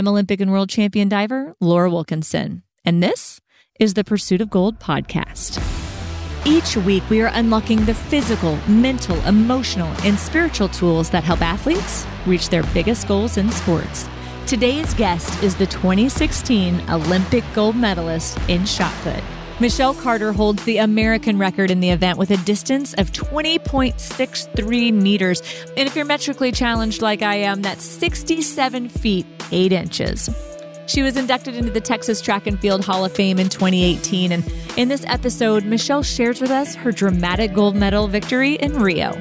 I'm Olympic and world champion diver Laura Wilkinson, and this is the Pursuit of Gold podcast. Each week, we are unlocking the physical, mental, emotional, and spiritual tools that help athletes reach their biggest goals in sports. Today's guest is the 2016 Olympic gold medalist in shot put. Michelle Carter holds the American record in the event with a distance of 20.63 meters. And if you're metrically challenged like I am, that's 67 feet 8 inches. She was inducted into the Texas Track and Field Hall of Fame in 2018. And in this episode, Michelle shares with us her dramatic gold medal victory in Rio.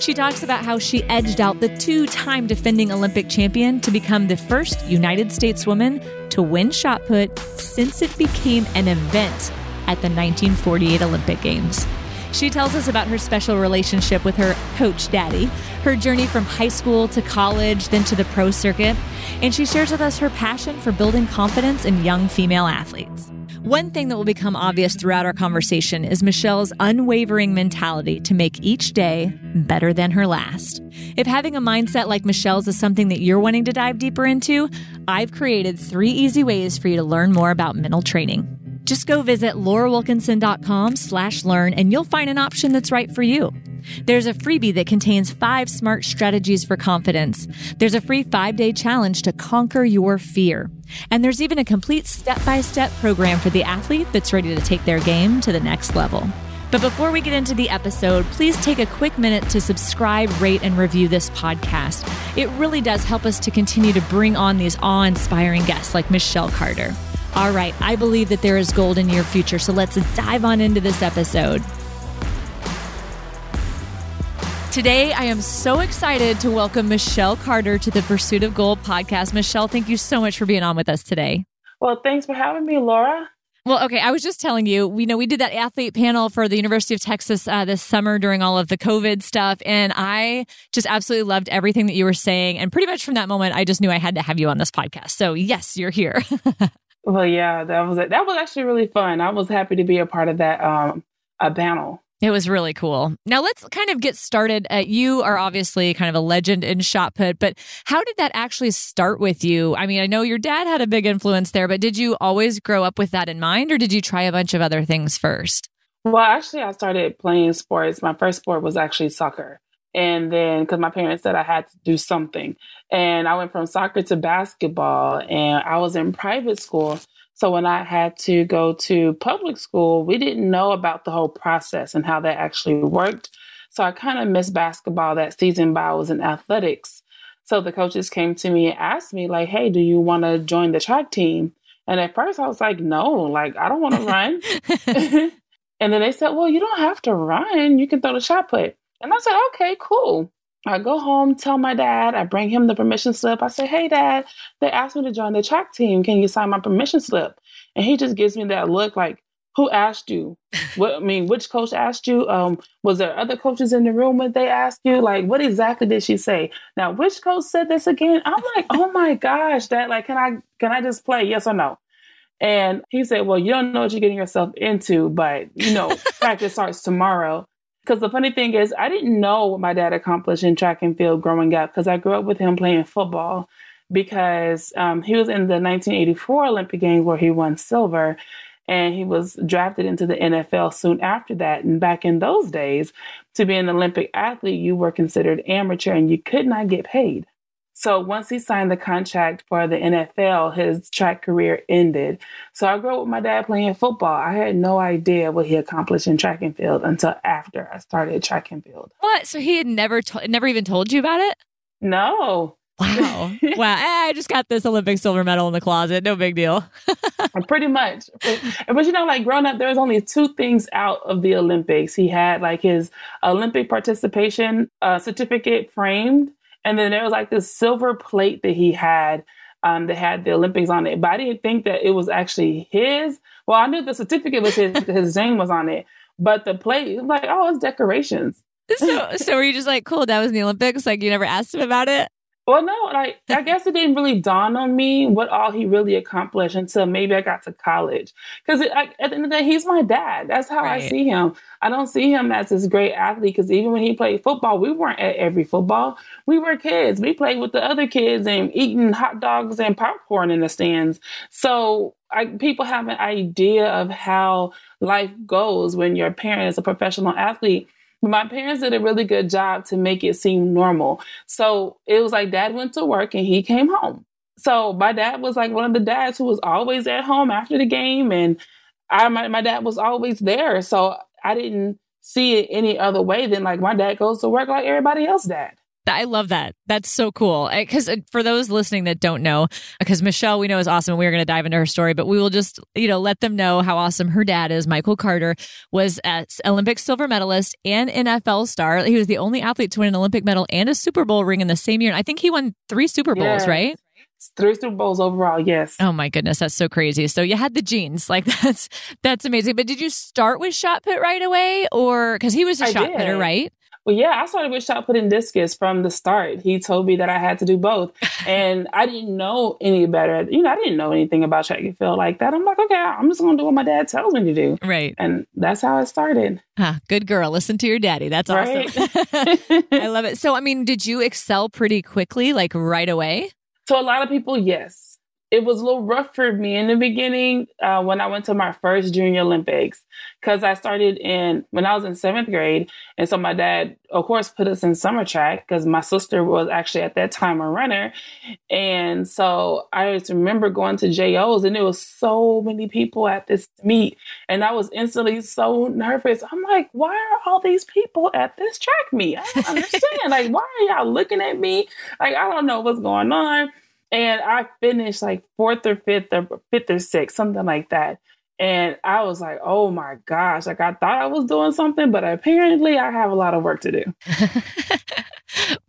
She talks about how she edged out the two time defending Olympic champion to become the first United States woman to win shot put since it became an event at the 1948 Olympic Games. She tells us about her special relationship with her coach daddy, her journey from high school to college, then to the pro circuit, and she shares with us her passion for building confidence in young female athletes. One thing that will become obvious throughout our conversation is Michelle's unwavering mentality to make each day better than her last. If having a mindset like Michelle's is something that you're wanting to dive deeper into, I've created three easy ways for you to learn more about mental training. Just go visit laurawilkinson.com slash learn and you'll find an option that's right for you. There's a freebie that contains five smart strategies for confidence. There's a free five day challenge to conquer your fear. And there's even a complete step by step program for the athlete that's ready to take their game to the next level. But before we get into the episode, please take a quick minute to subscribe, rate, and review this podcast. It really does help us to continue to bring on these awe inspiring guests like Michelle Carter. All right, I believe that there is gold in your future, so let's dive on into this episode. Today, I am so excited to welcome Michelle Carter to the Pursuit of Gold podcast. Michelle, thank you so much for being on with us today. Well, thanks for having me, Laura. Well, okay, I was just telling you, we know we did that athlete panel for the University of Texas uh, this summer during all of the COVID stuff, and I just absolutely loved everything that you were saying. And pretty much from that moment, I just knew I had to have you on this podcast. So, yes, you're here. Well, yeah, that was that was actually really fun. I was happy to be a part of that um a panel. It was really cool. Now let's kind of get started. Uh, you are obviously kind of a legend in shot put, but how did that actually start with you? I mean, I know your dad had a big influence there, but did you always grow up with that in mind, or did you try a bunch of other things first? Well, actually, I started playing sports. My first sport was actually soccer. And then, because my parents said I had to do something. And I went from soccer to basketball, and I was in private school. So when I had to go to public school, we didn't know about the whole process and how that actually worked. So I kind of missed basketball that season, but I was in athletics. So the coaches came to me and asked me, like, hey, do you want to join the track team? And at first I was like, no, like, I don't want to run. and then they said, well, you don't have to run. You can throw the shot put. And I said, okay, cool. I go home, tell my dad, I bring him the permission slip. I say, hey, dad, they asked me to join the track team. Can you sign my permission slip? And he just gives me that look like, who asked you? What I mean, which coach asked you? Um, was there other coaches in the room when they asked you? Like, what exactly did she say? Now, which coach said this again? I'm like, oh my gosh, that like, can I can I just play? Yes or no? And he said, Well, you don't know what you're getting yourself into, but you know, practice starts tomorrow. Because the funny thing is, I didn't know what my dad accomplished in track and field growing up because I grew up with him playing football because um, he was in the 1984 Olympic Games where he won silver and he was drafted into the NFL soon after that. And back in those days, to be an Olympic athlete, you were considered amateur and you could not get paid. So once he signed the contract for the NFL, his track career ended. So I grew up with my dad playing football. I had no idea what he accomplished in track and field until after I started track and field. What? So he had never to- never even told you about it? No. Wow. wow. Eh, I just got this Olympic silver medal in the closet. No big deal. Pretty much. But you know, like growing up, there was only two things out of the Olympics. He had like his Olympic participation uh, certificate framed and then there was like this silver plate that he had um, that had the Olympics on it. But I didn't think that it was actually his. Well, I knew the certificate was his, his name was on it. But the plate, like, oh, it's decorations. So, so were you just like, cool, that was in the Olympics? Like, you never asked him about it? Well, no, like I guess it didn't really dawn on me what all he really accomplished until maybe I got to college. Because at the end of the day, he's my dad. That's how right. I see him. I don't see him as this great athlete. Because even when he played football, we weren't at every football. We were kids. We played with the other kids and eating hot dogs and popcorn in the stands. So I, people have an idea of how life goes when your parent is a professional athlete my parents did a really good job to make it seem normal. So it was like dad went to work and he came home. So my dad was like one of the dads who was always at home after the game and I my, my dad was always there. So I didn't see it any other way than like my dad goes to work like everybody else dad. I love that. That's so cool. Because uh, for those listening that don't know, because Michelle we know is awesome, and we are going to dive into her story, but we will just you know let them know how awesome her dad is. Michael Carter was an Olympic silver medalist and NFL star. He was the only athlete to win an Olympic medal and a Super Bowl ring in the same year. And I think he won three Super Bowls, yes. right? Three Super Bowls overall, yes. Oh my goodness, that's so crazy. So you had the genes, like that's that's amazing. But did you start with shot put right away, or because he was a I shot did. putter, right? Well, yeah, I started with shot put and discus from the start. He told me that I had to do both. and I didn't know any better. You know, I didn't know anything about track and field like that. I'm like, okay, I'm just going to do what my dad tells me to do. Right. And that's how it started. Huh, good girl. Listen to your daddy. That's awesome. I love it. So, I mean, did you excel pretty quickly, like right away? So, a lot of people, yes it was a little rough for me in the beginning uh, when I went to my first junior Olympics because I started in when I was in seventh grade, and so my dad, of course, put us in summer track because my sister was actually at that time a runner, and so I just remember going to JOs, and there was so many people at this meet, and I was instantly so nervous. I'm like, why are all these people at this track meet? I don't understand. like, why are y'all looking at me? Like, I don't know what's going on. And I finished like fourth or fifth or fifth or sixth, something like that. And I was like, oh my gosh, like I thought I was doing something, but apparently I have a lot of work to do.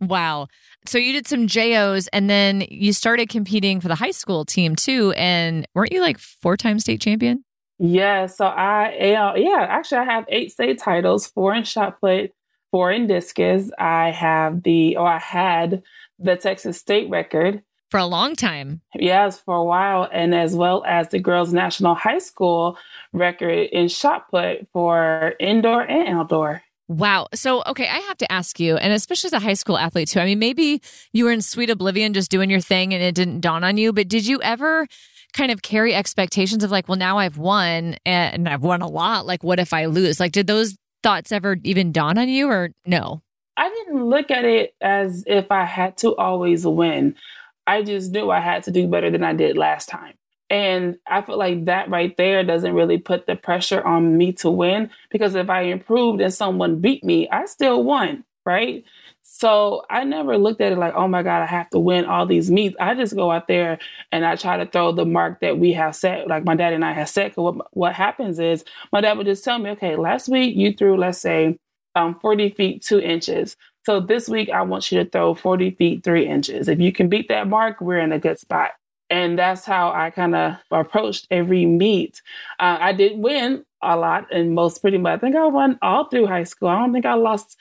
wow. So you did some JOs and then you started competing for the high school team too. And weren't you like four time state champion? Yeah. So I, yeah, actually, I have eight state titles four in shot put, four in discus. I have the, or I had the Texas state record for a long time. Yes, for a while, and as well as the girls' national high school record in shot put for indoor and outdoor. Wow. So, okay, I have to ask you, and especially as a high school athlete too. I mean, maybe you were in sweet oblivion just doing your thing and it didn't dawn on you, but did you ever kind of carry expectations of like, well, now I've won and I've won a lot. Like, what if I lose? Like, did those thoughts ever even dawn on you or no? I didn't look at it as if I had to always win. I just knew I had to do better than I did last time. And I feel like that right there doesn't really put the pressure on me to win because if I improved and someone beat me, I still won, right? So I never looked at it like, oh my God, I have to win all these meets. I just go out there and I try to throw the mark that we have set, like my dad and I have set. What, what happens is my dad would just tell me, okay, last week you threw, let's say, um, 40 feet, two inches. So this week, I want you to throw 40 feet, three inches. If you can beat that mark, we're in a good spot. And that's how I kind of approached every meet. Uh, I did win a lot in most pretty much. I think I won all through high school. I don't think I lost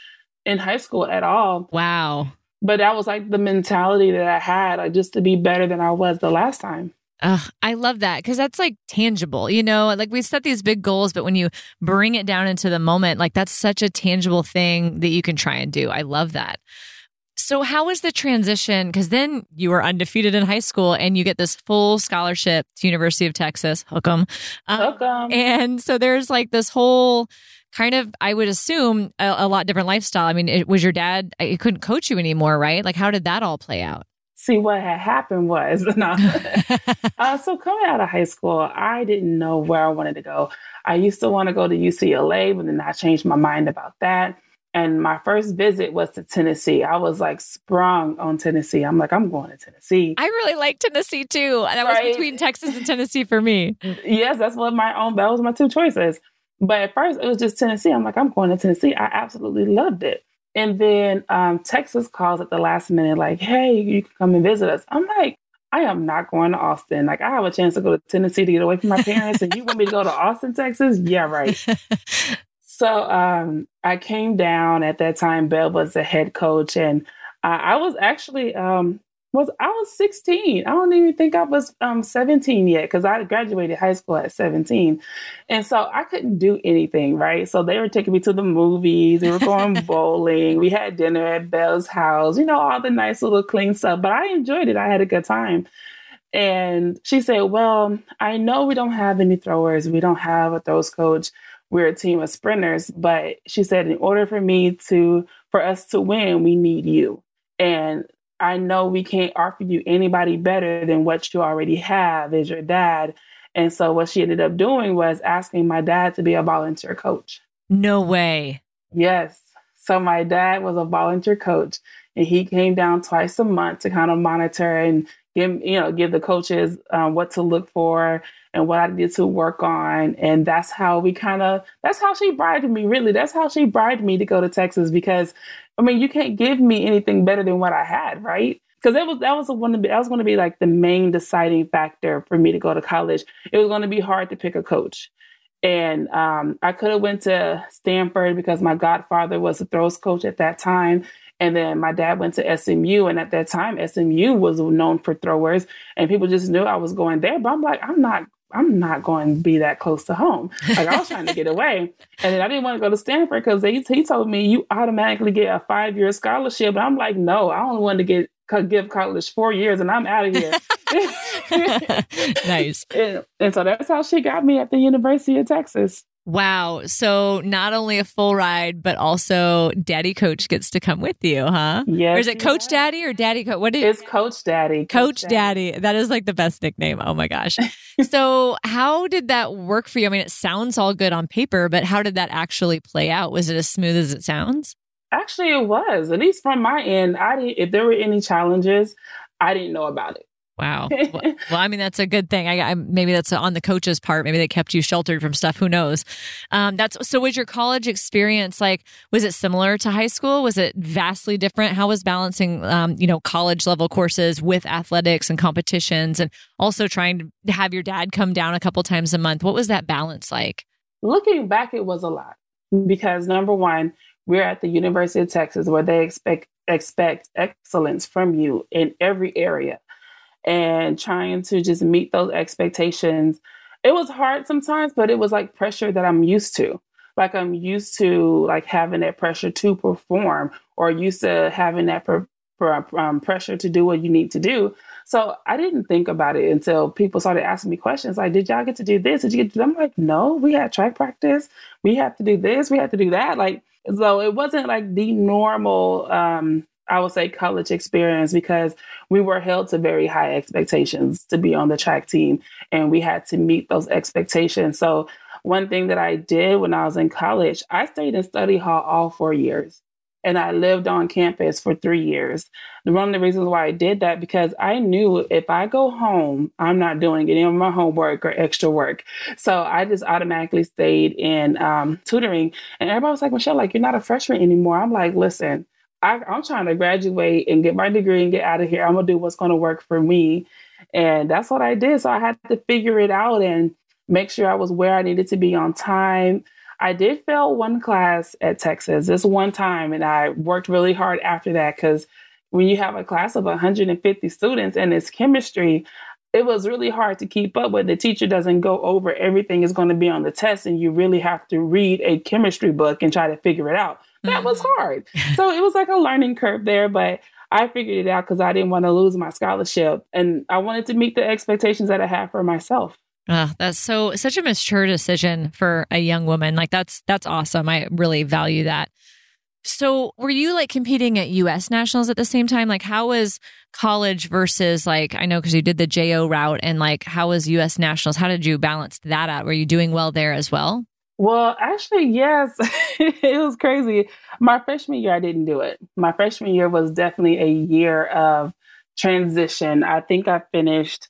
in high school at all. Wow. But that was like the mentality that I had, like just to be better than I was the last time. Uh, I love that because that's like tangible, you know, like we set these big goals, but when you bring it down into the moment, like that's such a tangible thing that you can try and do. I love that. So, how was the transition? Because then you were undefeated in high school and you get this full scholarship to University of Texas, hook 'em. Um, hook 'em. And so there's like this whole kind of, I would assume, a, a lot different lifestyle. I mean, it, was your dad, he couldn't coach you anymore, right? Like, how did that all play out? See what had happened was uh, so coming out of high school i didn't know where i wanted to go. I used to want to go to ucla but then i changed my mind about that. And my first visit was to tennessee. I was like sprung on tennessee. I'm like i'm going to tennessee. I really like tennessee too. And that right? was between texas and tennessee for me. Yes that's what my own that was my two choices. But at first it was just tennessee. I'm like i'm going to tennessee. I absolutely loved it and then um, Texas calls at the last minute, like, hey, you can come and visit us. I'm like, I am not going to Austin. Like, I have a chance to go to Tennessee to get away from my parents, and you want me to go to Austin, Texas? Yeah, right. so um, I came down at that time. Bev was the head coach, and I, I was actually um, was I was 16. I don't even think I was um 17 yet because I graduated high school at 17. And so I couldn't do anything, right? So they were taking me to the movies, we were going bowling, we had dinner at Bev's house, you know, all the nice little clean stuff. But I enjoyed it. I had a good time. And she said, Well, I know we don't have any throwers, we don't have a throws coach. We're a team of sprinters. But she said, in order for me to for us to win, we need you. And I know we can't offer you anybody better than what you already have is your dad. And so what she ended up doing was asking my dad to be a volunteer coach. No way. Yes. So my dad was a volunteer coach and he came down twice a month to kind of monitor and give you know give the coaches um, what to look for and what I did to work on and that's how we kind of that's how she bribed me really that's how she bribed me to go to Texas because I mean you can't give me anything better than what I had right? Because that was that was one that was going to be like the main deciding factor for me to go to college. It was going to be hard to pick a coach. And um, I could have went to Stanford because my godfather was a throws coach at that time. And then my dad went to SMU, and at that time, SMU was known for throwers, and people just knew I was going there. But I'm like, I'm not, I'm not going to be that close to home. Like I was trying to get away, and then I didn't want to go to Stanford because he told me you automatically get a five year scholarship. And I'm like, no, I only wanted to get give college four years, and I'm out of here. nice. And, and so that's how she got me at the University of Texas. Wow. So not only a full ride, but also Daddy Coach gets to come with you, huh? Yes. Or is it Coach Daddy or Daddy Coach? What is It's Coach Daddy. Coach, Coach Daddy. Daddy. That is like the best nickname. Oh my gosh. so how did that work for you? I mean, it sounds all good on paper, but how did that actually play out? Was it as smooth as it sounds? Actually, it was. At least from my end, I didn't. If there were any challenges, I didn't know about it. Wow. well, I mean, that's a good thing. I, I, maybe that's on the coach's part. Maybe they kept you sheltered from stuff. Who knows? Um, that's so. Was your college experience like? Was it similar to high school? Was it vastly different? How was balancing, um, you know, college level courses with athletics and competitions, and also trying to have your dad come down a couple times a month? What was that balance like? Looking back, it was a lot because number one, we're at the University of Texas, where they expect expect excellence from you in every area and trying to just meet those expectations. It was hard sometimes, but it was like pressure that I'm used to. Like I'm used to like having that pressure to perform or used to having that per, per, um, pressure to do what you need to do. So I didn't think about it until people started asking me questions like, did y'all get to do this? Did you get to I'm like, no, we had track practice. We have to do this. We have to do that. Like, so it wasn't like the normal um, I would say college experience because we were held to very high expectations to be on the track team and we had to meet those expectations. So one thing that I did when I was in college, I stayed in study hall all four years and I lived on campus for three years. One of the reasons why I did that because I knew if I go home, I'm not doing any of my homework or extra work. So I just automatically stayed in um, tutoring. And everybody was like, Michelle, like you're not a freshman anymore. I'm like, listen, I, I'm trying to graduate and get my degree and get out of here. I'm gonna do what's gonna work for me. And that's what I did. So I had to figure it out and make sure I was where I needed to be on time. I did fail one class at Texas this one time, and I worked really hard after that because when you have a class of 150 students and it's chemistry, it was really hard to keep up with. The teacher doesn't go over everything is going to be on the test, and you really have to read a chemistry book and try to figure it out that was hard. so it was like a learning curve there, but I figured it out because I didn't want to lose my scholarship and I wanted to meet the expectations that I have for myself. Oh, that's so such a mature decision for a young woman. Like that's that's awesome. I really value that. So, were you like competing at US nationals at the same time? Like how was college versus like I know cuz you did the JO route and like how was US nationals? How did you balance that out? Were you doing well there as well? Well, actually, yes, it was crazy. My freshman year, I didn't do it. My freshman year was definitely a year of transition. I think I finished,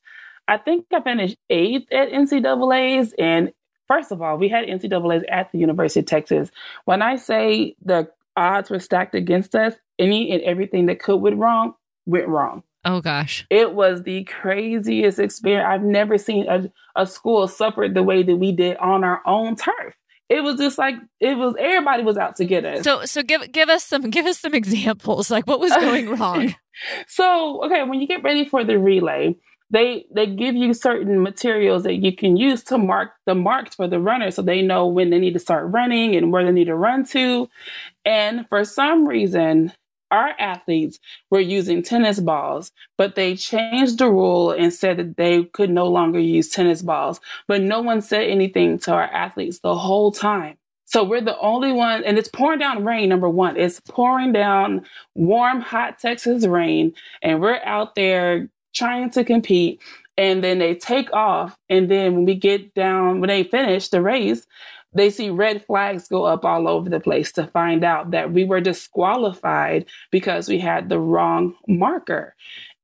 I think I finished eighth at NCAA's. And first of all, we had NCAA's at the University of Texas. When I say the odds were stacked against us, any and everything that could went wrong went wrong. Oh gosh. It was the craziest experience. I've never seen a, a school suffer the way that we did on our own turf. It was just like it was everybody was out to get us. So so give give us some give us some examples. Like what was going wrong? so okay, when you get ready for the relay, they they give you certain materials that you can use to mark the marks for the runner so they know when they need to start running and where they need to run to. And for some reason, our athletes were using tennis balls, but they changed the rule and said that they could no longer use tennis balls. But no one said anything to our athletes the whole time. So we're the only one, and it's pouring down rain, number one. It's pouring down warm, hot Texas rain, and we're out there trying to compete. And then they take off. And then when we get down, when they finish the race, they see red flags go up all over the place to find out that we were disqualified because we had the wrong marker.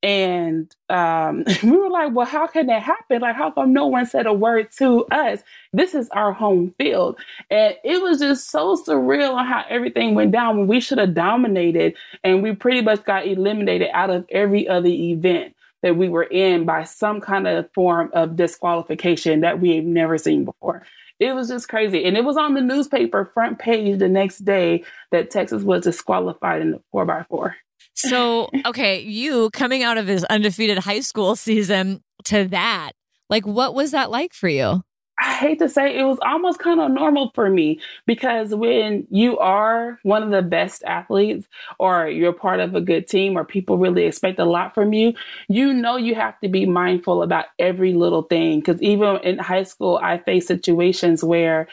And um, we were like, well, how can that happen? Like, how come no one said a word to us? This is our home field. And it was just so surreal on how everything went down when we should have dominated and we pretty much got eliminated out of every other event that we were in by some kind of form of disqualification that we have never seen before. It was just crazy. And it was on the newspaper front page the next day that Texas was disqualified in the 4x4. So, okay, you coming out of his undefeated high school season to that, like, what was that like for you? Hate to say it was almost kind of normal for me because when you are one of the best athletes or you're part of a good team or people really expect a lot from you, you know you have to be mindful about every little thing. Because even in high school, I faced situations where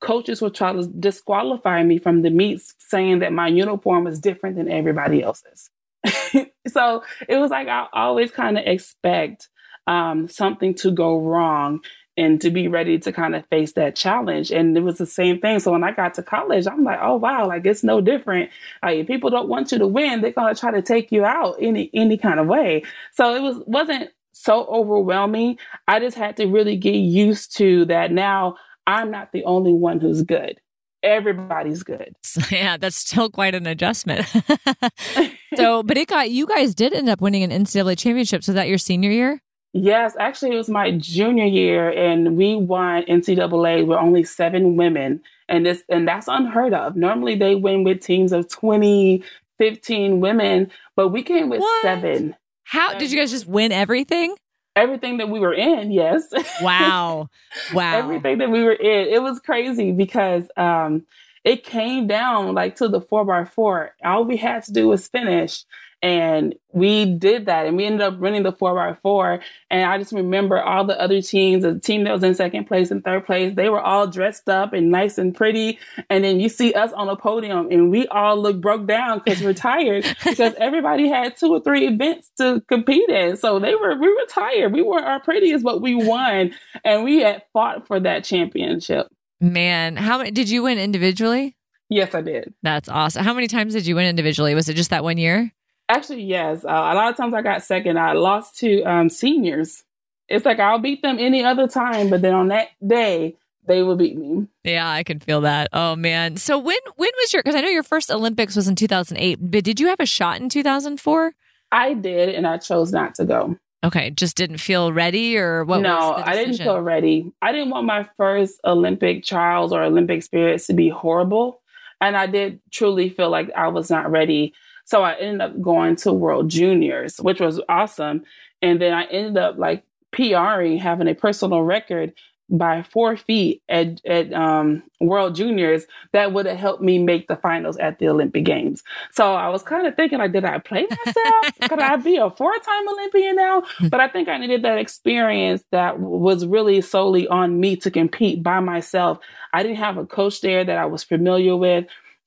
coaches would try to disqualify me from the meets saying that my uniform was different than everybody else's. so it was like I always kind of expect um, something to go wrong and to be ready to kind of face that challenge. And it was the same thing. So when I got to college, I'm like, oh wow, like it's no different. Like if people don't want you to win, they're gonna try to take you out any any kind of way. So it was wasn't so overwhelming. I just had to really get used to that now I'm not the only one who's good. Everybody's good. Yeah, that's still quite an adjustment. so, but it got you guys did end up winning an NCAA championship. So that your senior year? Yes, actually, it was my junior year, and we won NCAA with only seven women, and this and that's unheard of. Normally, they win with teams of 20, 15 women, but we came with what? seven. How did you guys just win everything? Everything that we were in, yes. Wow, wow. everything that we were in, it was crazy because um, it came down like to the four by four. All we had to do was finish and we did that and we ended up running the 4x4. And I just remember all the other teams, the team that was in second place and third place, they were all dressed up and nice and pretty. And then you see us on a podium and we all look broke down because we're tired because everybody had two or three events to compete in. So they were, we were tired. We weren't our prettiest, but we won and we had fought for that championship. Man, how many did you win individually? Yes, I did. That's awesome. How many times did you win individually? Was it just that one year? Actually, yes. Uh, a lot of times I got second. I lost to um, seniors. It's like I'll beat them any other time, but then on that day, they will beat me. Yeah, I can feel that. Oh man. So when when was your? Because I know your first Olympics was in 2008, but did you have a shot in 2004? I did, and I chose not to go. Okay, just didn't feel ready, or what? No, I didn't feel ready. I didn't want my first Olympic trials or Olympic experience to be horrible, and I did truly feel like I was not ready. So I ended up going to World Juniors, which was awesome. And then I ended up like PRing, having a personal record by four feet at, at um, World Juniors that would have helped me make the finals at the Olympic Games. So I was kind of thinking, like, did I play myself? Could I be a four time Olympian now? But I think I needed that experience that was really solely on me to compete by myself. I didn't have a coach there that I was familiar with.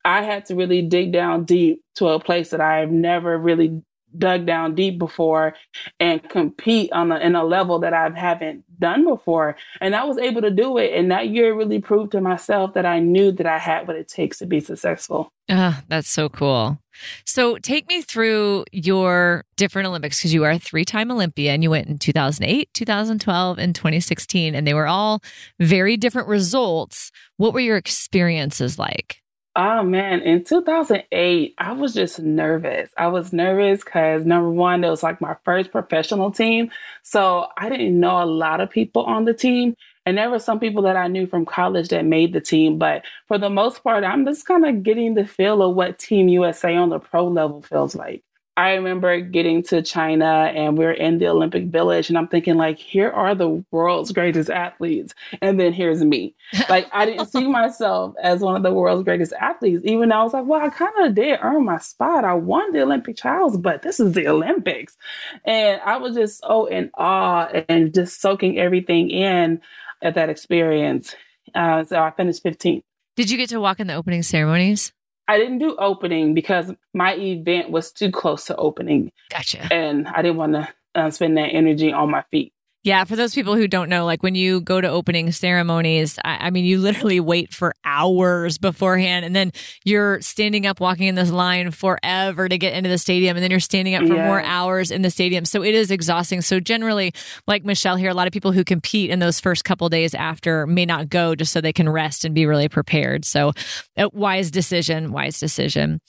I had to really dig down deep to a place that I've never really dug down deep before and compete on a, in a level that I haven't done before. And I was able to do it. And that year really proved to myself that I knew that I had what it takes to be successful. Oh, that's so cool. So take me through your different Olympics because you are a three time Olympian. You went in 2008, 2012, and 2016, and they were all very different results. What were your experiences like? Oh man, in 2008, I was just nervous. I was nervous because number one, it was like my first professional team. So I didn't know a lot of people on the team. And there were some people that I knew from college that made the team. But for the most part, I'm just kind of getting the feel of what Team USA on the pro level feels like. I remember getting to China and we are in the Olympic Village, and I'm thinking, like, here are the world's greatest athletes. And then here's me. Like, I didn't see myself as one of the world's greatest athletes, even though I was like, well, I kind of did earn my spot. I won the Olympic trials, but this is the Olympics. And I was just so in awe and just soaking everything in at that experience. Uh, so I finished 15th. Did you get to walk in the opening ceremonies? I didn't do opening because my event was too close to opening. Gotcha. And I didn't want to uh, spend that energy on my feet. Yeah, for those people who don't know, like when you go to opening ceremonies, I, I, mean, you literally wait for hours beforehand, and then you're standing up, walking in this line forever to get into the stadium, and then you're standing up for yeah. more hours in the stadium. So it is exhausting. So generally, like Michelle here, a lot of people who compete in those first couple days after may not go just so they can rest and be really prepared. So, uh, wise decision, wise decision.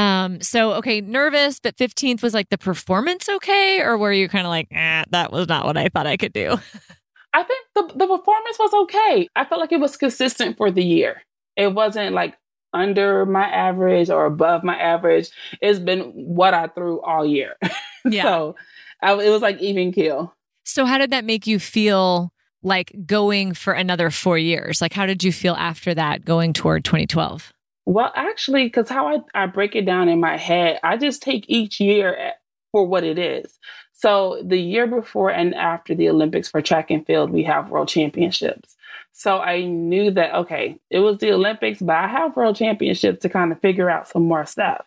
Um, so okay, nervous, but 15th was like the performance okay, or were you kind of like, eh, that was not what I thought I could do? I think the the performance was okay. I felt like it was consistent for the year. It wasn't like under my average or above my average. It's been what I threw all year. Yeah. so I, it was like even kill. So how did that make you feel like going for another four years? Like how did you feel after that going toward 2012? Well, actually, because how I, I break it down in my head, I just take each year for what it is. So the year before and after the Olympics for track and field, we have world championships. So I knew that, okay, it was the Olympics, but I have world championships to kind of figure out some more stuff.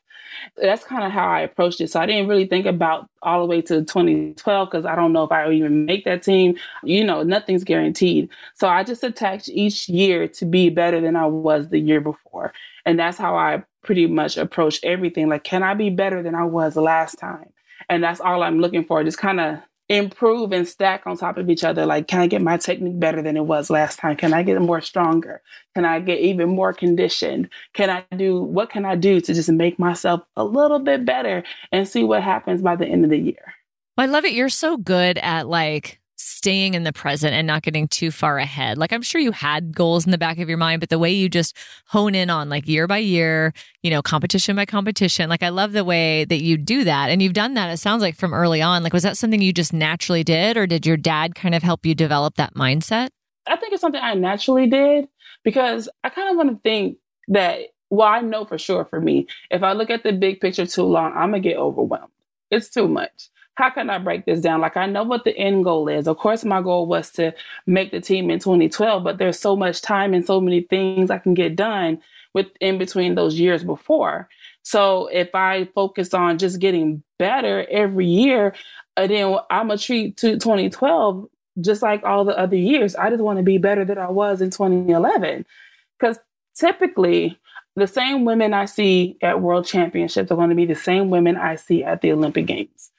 That's kind of how I approached it. So I didn't really think about all the way to 2012 because I don't know if I would even make that team. You know, nothing's guaranteed. So I just attached each year to be better than I was the year before. And that's how I pretty much approach everything. Like, can I be better than I was last time? And that's all I'm looking for. Just kind of improve and stack on top of each other. Like, can I get my technique better than it was last time? Can I get more stronger? Can I get even more conditioned? Can I do what can I do to just make myself a little bit better and see what happens by the end of the year? Well, I love it. You're so good at like staying in the present and not getting too far ahead. Like I'm sure you had goals in the back of your mind, but the way you just hone in on like year by year, you know, competition by competition. Like I love the way that you do that. And you've done that, it sounds like from early on. Like was that something you just naturally did or did your dad kind of help you develop that mindset? I think it's something I naturally did because I kind of want to think that well, I know for sure for me, if I look at the big picture too long, I'm gonna get overwhelmed. It's too much how can I break this down? Like, I know what the end goal is. Of course, my goal was to make the team in 2012, but there's so much time and so many things I can get done with in between those years before. So if I focus on just getting better every year, uh, then I'm gonna treat to 2012 just like all the other years. I just want to be better than I was in 2011. Because typically, the same women I see at world championships are going to be the same women I see at the Olympic Games.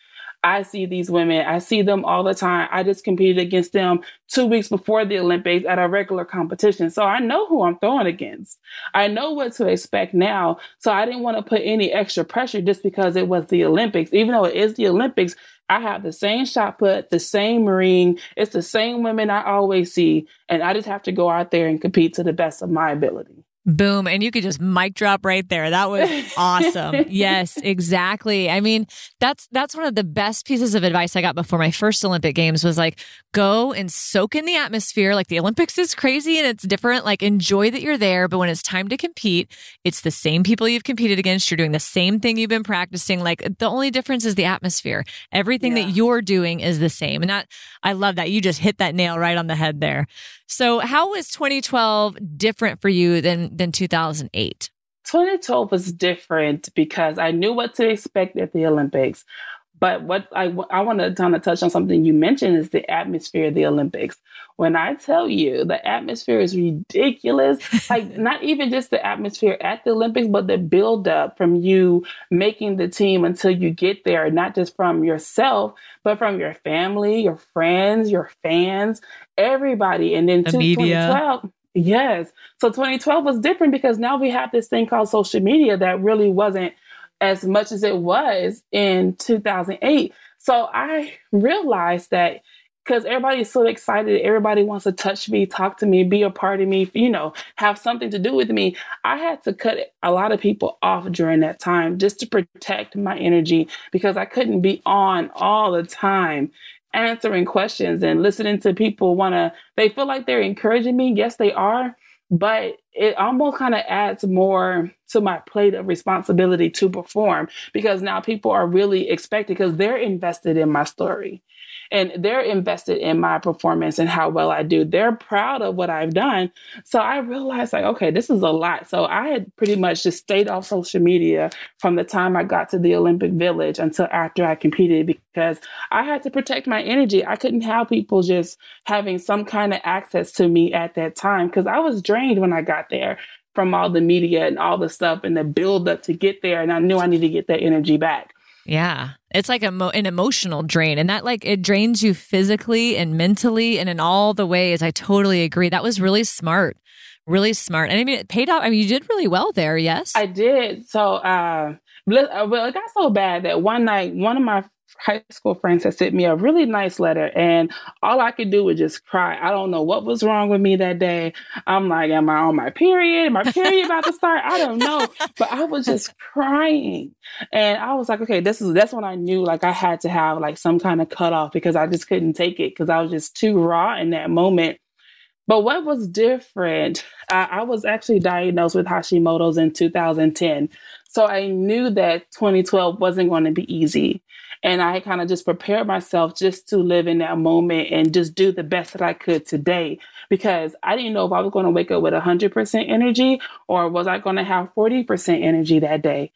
I see these women, I see them all the time. I just competed against them two weeks before the Olympics at a regular competition. So I know who I'm throwing against. I know what to expect now. So I didn't want to put any extra pressure just because it was the Olympics. Even though it is the Olympics, I have the same shot put, the same ring. It's the same women I always see. And I just have to go out there and compete to the best of my ability. Boom. And you could just mic drop right there. That was awesome. yes, exactly. I mean, that's that's one of the best pieces of advice I got before my first Olympic games was like go and soak in the atmosphere. Like the Olympics is crazy and it's different. Like enjoy that you're there, but when it's time to compete, it's the same people you've competed against. You're doing the same thing you've been practicing. Like the only difference is the atmosphere. Everything yeah. that you're doing is the same. And that I love that. You just hit that nail right on the head there. So how was 2012 different for you than than 2008? 2012 was different because I knew what to expect at the Olympics. But what I, I want to kind of touch on something you mentioned is the atmosphere of the Olympics. When I tell you the atmosphere is ridiculous, like not even just the atmosphere at the Olympics, but the build up from you making the team until you get there, not just from yourself, but from your family, your friends, your fans, everybody. And then the 2012. Yes. So 2012 was different because now we have this thing called social media that really wasn't as much as it was in 2008. So I realized that because everybody's so excited. Everybody wants to touch me, talk to me, be a part of me, you know, have something to do with me. I had to cut a lot of people off during that time just to protect my energy because I couldn't be on all the time answering questions and listening to people want to, they feel like they're encouraging me. Yes, they are but it almost kind of adds more to my plate of responsibility to perform because now people are really expected because they're invested in my story and they're invested in my performance and how well I do. They're proud of what I've done. So I realized, like, okay, this is a lot. So I had pretty much just stayed off social media from the time I got to the Olympic Village until after I competed because I had to protect my energy. I couldn't have people just having some kind of access to me at that time because I was drained when I got there from all the media and all the stuff and the build up to get there. And I knew I needed to get that energy back. Yeah. It's like a mo- an emotional drain and that like it drains you physically and mentally and in all the ways. I totally agree. That was really smart. Really smart. And I mean it paid off. I mean you did really well there, yes? I did. So uh well, it got so bad that one night, one of my high school friends had sent me a really nice letter and all I could do was just cry. I don't know what was wrong with me that day. I'm like, am I on my period? Am my period about to start? I don't know. But I was just crying. And I was like, okay, this is that's when I knew like I had to have like some kind of cutoff because I just couldn't take it because I was just too raw in that moment. But what was different, I, I was actually diagnosed with Hashimoto's in 2010. So I knew that 2012 wasn't going to be easy. And I kind of just prepared myself just to live in that moment and just do the best that I could today because I didn't know if I was going to wake up with 100% energy or was I going to have 40% energy that day.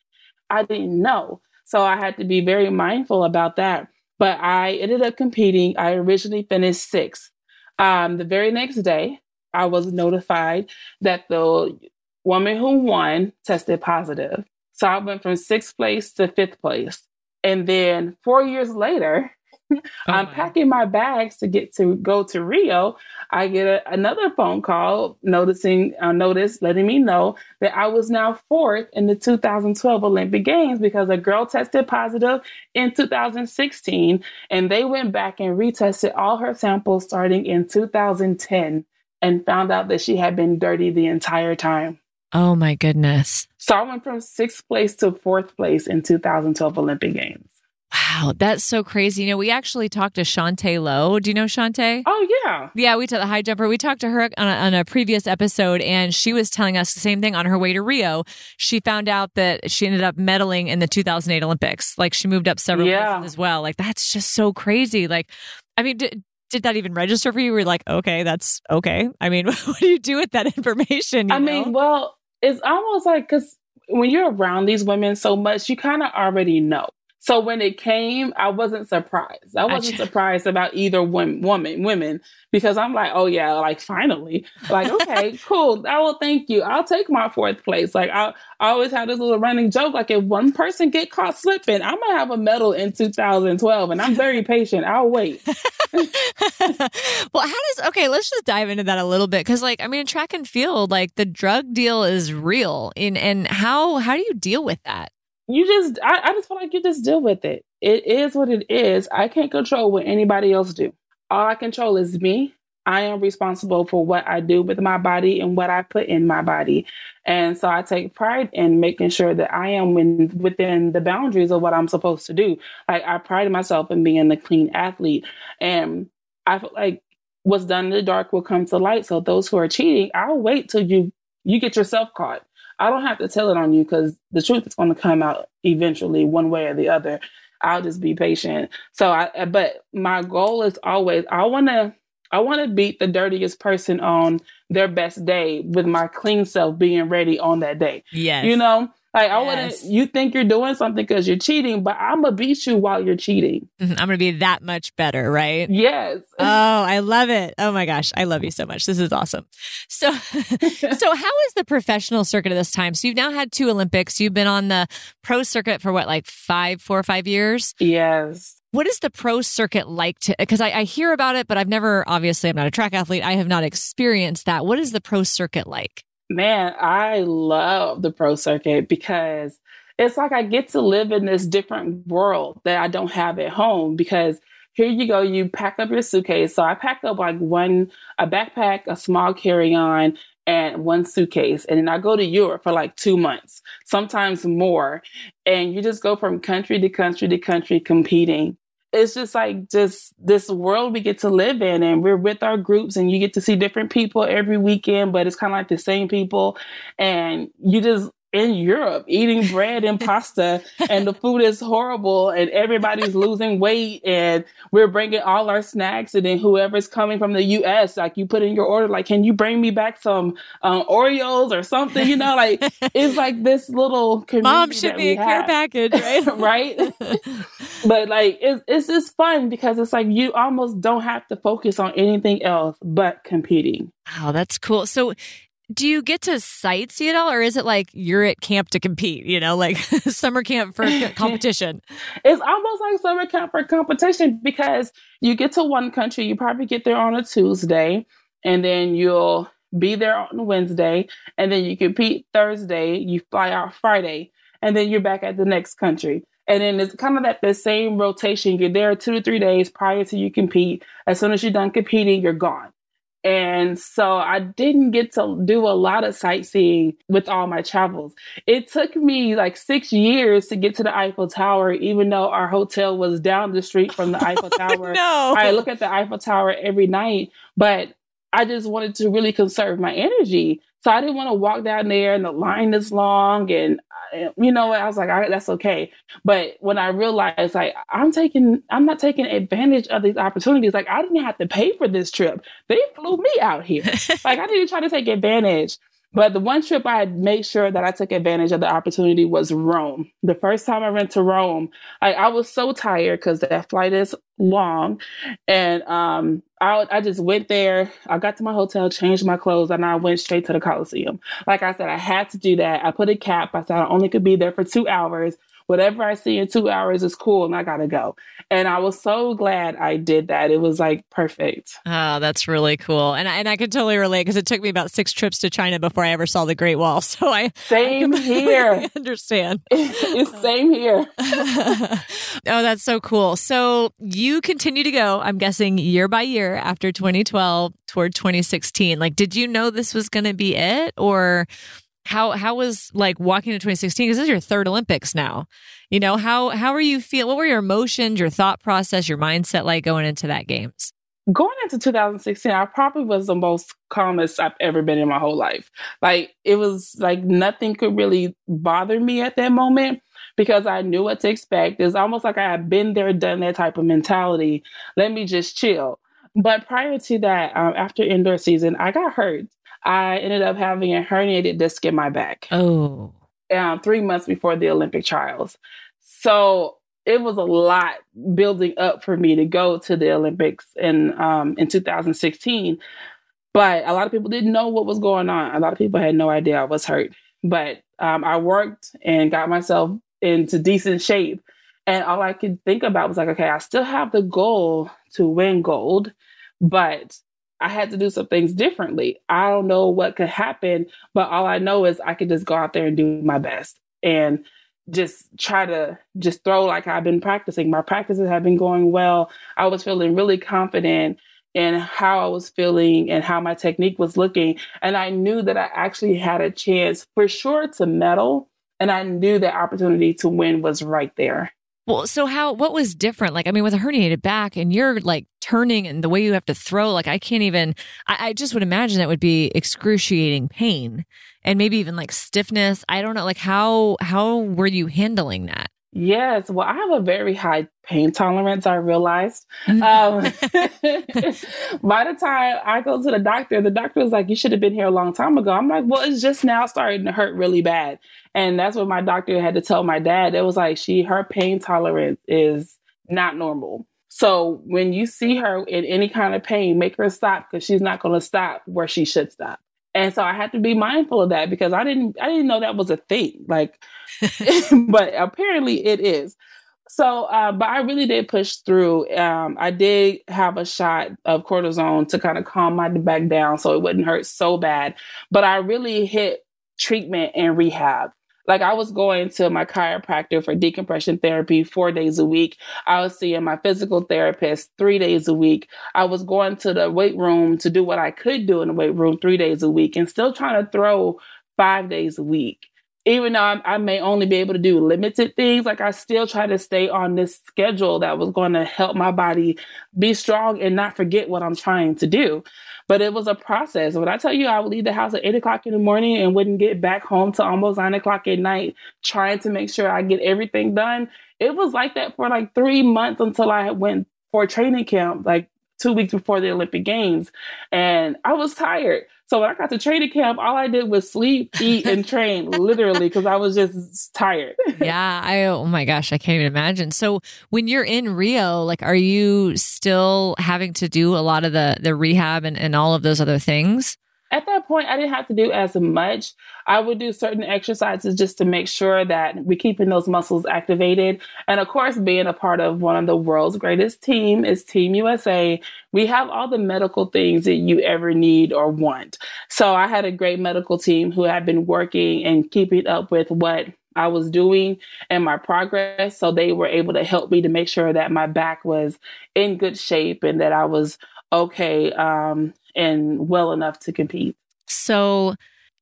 I didn't know. So I had to be very mindful about that. But I ended up competing. I originally finished sixth. Um, the very next day, I was notified that the woman who won tested positive. So I went from sixth place to fifth place. And then four years later, oh I'm my. packing my bags to get to go to Rio. I get a, another phone call noticing uh, notice letting me know that I was now fourth in the 2012 Olympic Games because a girl tested positive in 2016 and they went back and retested all her samples starting in 2010 and found out that she had been dirty the entire time. Oh my goodness. So I went from sixth place to fourth place in 2012 Olympic Games. Wow, that's so crazy. You know, we actually talked to Chaunté Lowe. Do you know Chaunté? Oh, yeah. Yeah, we took the high jumper. We talked to her on a, on a, previous episode, and she was telling us the same thing on her way to Rio. She found out that she ended up medaling in the 2008 Olympics. Like, she moved up several yeah. places as well. Like, that's just so crazy. Like, I mean, did, did that even register for you? Were like, okay, that's okay. I mean, what do you do with that information? I know? mean, well, it's almost like because when you're around these women so much, you kind of already know. So when it came, I wasn't surprised. I wasn't surprised about either woman, woman, women, because I'm like, oh yeah, like finally, like okay, cool. I will thank you. I'll take my fourth place. Like I, I always have this little running joke, like if one person get caught slipping, I'm gonna have a medal in 2012, and I'm very patient. I'll wait. well, how does okay? Let's just dive into that a little bit because, like, I mean, track and field, like the drug deal is real, in and how how do you deal with that? You just I, I just feel like you just deal with it. It is what it is. I can't control what anybody else do. All I control is me. I am responsible for what I do with my body and what I put in my body. And so I take pride in making sure that I am in, within the boundaries of what I'm supposed to do. Like I pride myself in being a clean athlete. And I feel like what's done in the dark will come to light. So those who are cheating, I'll wait till you you get yourself caught. I don't have to tell it on you because the truth is going to come out eventually, one way or the other. I'll just be patient. So I, but my goal is always I want to I want to beat the dirtiest person on their best day with my clean self being ready on that day. Yes. You know, like I want to, you think you're doing something because you're cheating, but I'm gonna beat you while you're cheating. Mm-hmm. I'm gonna be that much better, right? Yes. Oh, I love it. Oh my gosh, I love you so much. This is awesome. So, so how is the professional circuit at this time? So you've now had two Olympics. You've been on the pro circuit for what, like five, four or five years? Yes. What is the pro circuit like to? Because I, I hear about it, but I've never. Obviously, I'm not a track athlete. I have not experienced that. What is the pro circuit like? Man, I love the pro circuit because it's like I get to live in this different world that I don't have at home because here you go. You pack up your suitcase. So I pack up like one, a backpack, a small carry on, and one suitcase. And then I go to Europe for like two months, sometimes more. And you just go from country to country to country competing. It's just like just this world we get to live in, and we're with our groups, and you get to see different people every weekend, but it's kind of like the same people. And you just in Europe eating bread and pasta and the food is horrible and everybody's losing weight and we're bringing all our snacks and then whoever's coming from the US like you put in your order like can you bring me back some um, Oreos or something? You know like it's like this little mom should be a care package right? Right? But like it's, it's just fun because it's like you almost don't have to focus on anything else but competing. Oh, that's cool. So do you get to sightsee it all or is it like you're at camp to compete you know like summer camp for competition? It's almost like summer camp for competition because you get to one country you probably get there on a tuesday and then you'll be there on wednesday and then you compete thursday you fly out friday and then you're back at the next country. And then it's kind of that the same rotation. You're there two to three days prior to you compete. As soon as you're done competing you're gone and so I didn't get to do a lot of sightseeing with all my travels. It took me like six years to get to the Eiffel Tower, even though our hotel was down the street from the Eiffel Tower. no. I look at the Eiffel Tower every night, but I just wanted to really conserve my energy. So I didn't want to walk down there and the line is long and you know what? I was like all right, that's okay. But when I realized like I'm taking I'm not taking advantage of these opportunities. Like I didn't have to pay for this trip. They flew me out here. like I didn't try to take advantage. But the one trip I made sure that I took advantage of the opportunity was Rome. The first time I went to Rome, I, I was so tired because that flight is long. And um, I, I just went there. I got to my hotel, changed my clothes, and I went straight to the Coliseum. Like I said, I had to do that. I put a cap. I said I only could be there for two hours whatever I see in two hours is cool and I gotta go. And I was so glad I did that. It was like perfect. Oh, that's really cool. And I, and I can totally relate because it took me about six trips to China before I ever saw the Great Wall. So I same I here. understand. it's same here. oh, that's so cool. So you continue to go, I'm guessing year by year after 2012 toward 2016. Like, did you know this was going to be it or how how was like walking to 2016 because this is your third olympics now. You know how how are you feel what were your emotions your thought process your mindset like going into that games? Going into 2016 i probably was the most calmest i've ever been in my whole life. Like it was like nothing could really bother me at that moment because i knew what to expect. It's almost like i had been there done that type of mentality. Let me just chill. But prior to that um, after indoor season i got hurt I ended up having a herniated disc in my back. Oh. Um, three months before the Olympic trials. So it was a lot building up for me to go to the Olympics in um, in 2016. But a lot of people didn't know what was going on. A lot of people had no idea I was hurt. But um, I worked and got myself into decent shape. And all I could think about was like, okay, I still have the goal to win gold, but I had to do some things differently. I don't know what could happen, but all I know is I could just go out there and do my best and just try to just throw like I've been practicing. My practices have been going well. I was feeling really confident in how I was feeling and how my technique was looking. And I knew that I actually had a chance for sure to medal. And I knew the opportunity to win was right there. Well, so how, what was different? Like, I mean, with a herniated back and you're like turning and the way you have to throw, like, I can't even, I, I just would imagine that would be excruciating pain and maybe even like stiffness. I don't know. Like, how, how were you handling that? Yes, well, I have a very high pain tolerance, I realized. Mm-hmm. Um, by the time I go to the doctor, the doctor was like, You should have been here a long time ago. I'm like, Well, it's just now starting to hurt really bad. And that's what my doctor had to tell my dad. It was like, She, her pain tolerance is not normal. So when you see her in any kind of pain, make her stop because she's not going to stop where she should stop. And so I had to be mindful of that because I didn't I didn't know that was a thing. Like but apparently it is. So, uh, but I really did push through. Um, I did have a shot of cortisone to kind of calm my back down so it wouldn't hurt so bad. But I really hit treatment and rehab. Like I was going to my chiropractor for decompression therapy four days a week. I was seeing my physical therapist three days a week. I was going to the weight room to do what I could do in the weight room three days a week and still trying to throw five days a week even though I, I, may only be able to do limited things, like I still try to stay on this schedule that was going to help my body be strong and not forget what I'm trying to do. But it was a process. When I tell you I would leave the house at eight o'clock in the morning and wouldn't get back home till almost nine o'clock at night, trying to make sure I get everything done. It was like that for like three months until I went for training camp, like two weeks before the Olympic Games. And I was tired. So when I got to training camp, all I did was sleep, eat, and train literally because I was just tired. yeah. I, oh my gosh, I can't even imagine. So when you're in Rio, like, are you still having to do a lot of the, the rehab and, and all of those other things? At that point, I didn't have to do as much. I would do certain exercises just to make sure that we're keeping those muscles activated. And of course, being a part of one of the world's greatest team is Team USA. We have all the medical things that you ever need or want. So I had a great medical team who had been working and keeping up with what I was doing and my progress. So they were able to help me to make sure that my back was in good shape and that I was okay um, and well enough to compete. So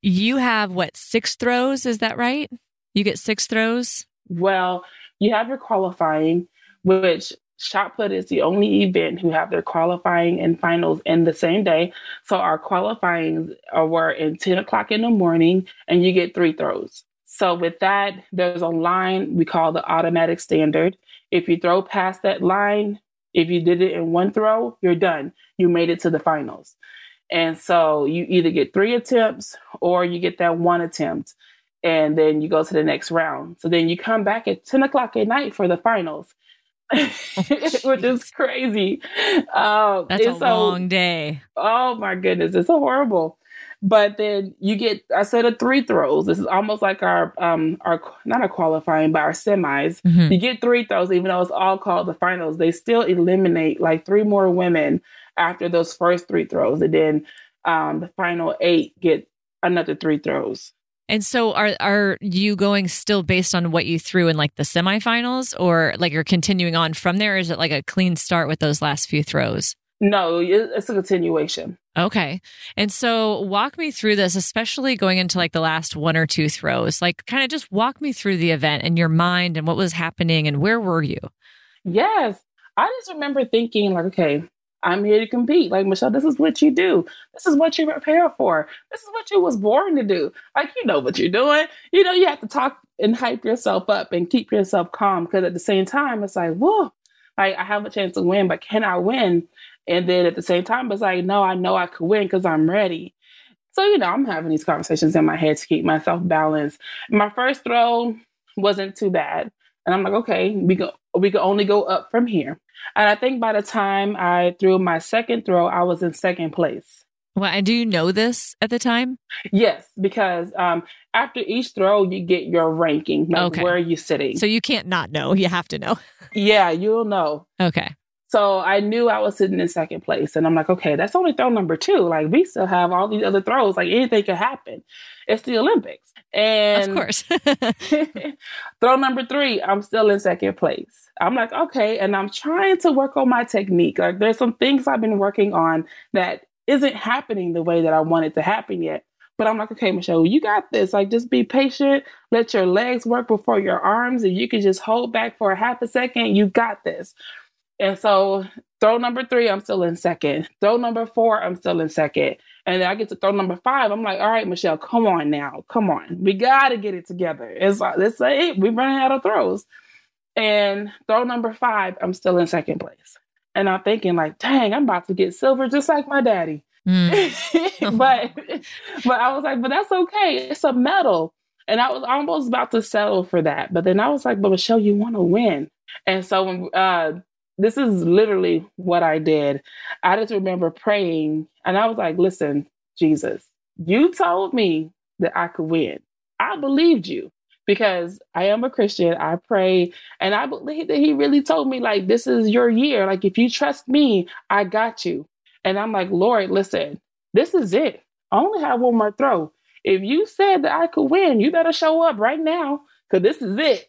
you have what, six throws? Is that right? You get six throws? Well, you have your qualifying, which shot put is the only event who have their qualifying and finals in the same day. So our qualifying were in 10 o'clock in the morning and you get three throws. So with that, there's a line we call the automatic standard. If you throw past that line, if you did it in one throw, you're done. You made it to the finals. And so you either get three attempts or you get that one attempt and then you go to the next round. So then you come back at 10 o'clock at night for the finals, which is crazy. Um, That's a so, long day. Oh my goodness. It's horrible. But then you get a set of three throws. This is almost like our um our not a qualifying, but our semis. Mm-hmm. You get three throws, even though it's all called the finals. They still eliminate like three more women after those first three throws, and then um, the final eight get another three throws. And so are are you going still based on what you threw in like the semifinals or like you're continuing on from there? is it like a clean start with those last few throws? No, it's a continuation. Okay. And so walk me through this, especially going into like the last one or two throws. Like kind of just walk me through the event and your mind and what was happening and where were you? Yes. I just remember thinking like, okay, I'm here to compete. Like Michelle, this is what you do. This is what you prepare for. This is what you was born to do. Like you know what you're doing. You know, you have to talk and hype yourself up and keep yourself calm because at the same time, it's like, whoa, like I have a chance to win, but can I win? And then at the same time, it's like, no, I know I could win because I'm ready. So, you know, I'm having these conversations in my head to keep myself balanced. My first throw wasn't too bad. And I'm like, okay, we go we could only go up from here. And I think by the time I threw my second throw, I was in second place. Well, and do you know this at the time? Yes, because um, after each throw, you get your ranking, like okay. where are you sitting. So you can't not know. You have to know. yeah, you'll know. Okay. So I knew I was sitting in second place. And I'm like, okay, that's only throw number two. Like, we still have all these other throws. Like, anything could happen. It's the Olympics. And of course, throw number three, I'm still in second place. I'm like, okay. And I'm trying to work on my technique. Like, there's some things I've been working on that isn't happening the way that I want it to happen yet. But I'm like, okay, Michelle, you got this. Like, just be patient. Let your legs work before your arms. If you can just hold back for a half a second, you got this. And so throw number three, I'm still in second. Throw number four, I'm still in second. And then I get to throw number five. I'm like, all right, Michelle, come on now. Come on. We got to get it together. It's like, let's say it. We're running out of throws. And throw number five, I'm still in second place. And I'm thinking, like, dang, I'm about to get silver just like my daddy. Mm. but but I was like, but that's okay. It's a medal. And I was almost about to settle for that. But then I was like, but Michelle, you want to win. And so when uh, this is literally what I did. I just remember praying and I was like, listen, Jesus, you told me that I could win. I believed you because I am a Christian. I pray and I believe that he really told me, like, this is your year. Like, if you trust me, I got you. And I'm like, Lord, listen, this is it. I only have one more throw. if you said that I could win, you better show up right now because this is it.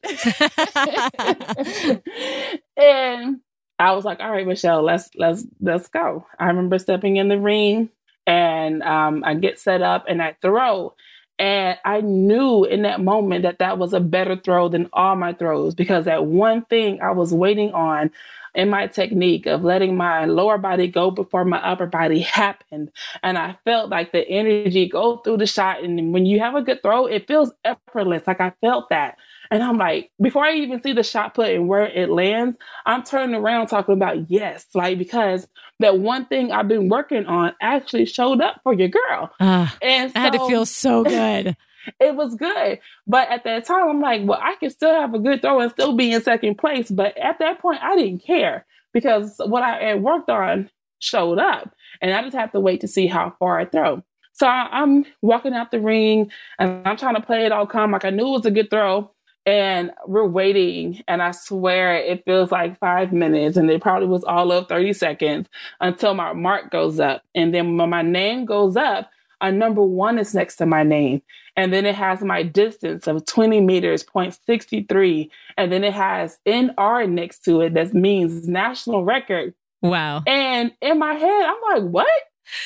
and I was like, all right, Michelle, let's let's let's go. I remember stepping in the ring and um, I get set up and I throw. And I knew in that moment that that was a better throw than all my throws because that one thing I was waiting on in my technique of letting my lower body go before my upper body happened. And I felt like the energy go through the shot. And when you have a good throw, it feels effortless. Like I felt that. And I'm like, before I even see the shot put and where it lands, I'm turning around talking about yes, like because that one thing I've been working on actually showed up for your girl. Uh, and so, I had to feel so good. it was good. But at that time, I'm like, well, I can still have a good throw and still be in second place. But at that point, I didn't care because what I had worked on showed up. And I just have to wait to see how far I throw. So I, am walking out the ring and I'm trying to play it all calm. Like I knew it was a good throw and we're waiting and i swear it feels like five minutes and it probably was all of 30 seconds until my mark goes up. And then when my name goes up a number one is next to my name. And then it has my distance of 20 meters 0.63 and then it has nr next to it that means national record. Wow. And in my head i'm like what?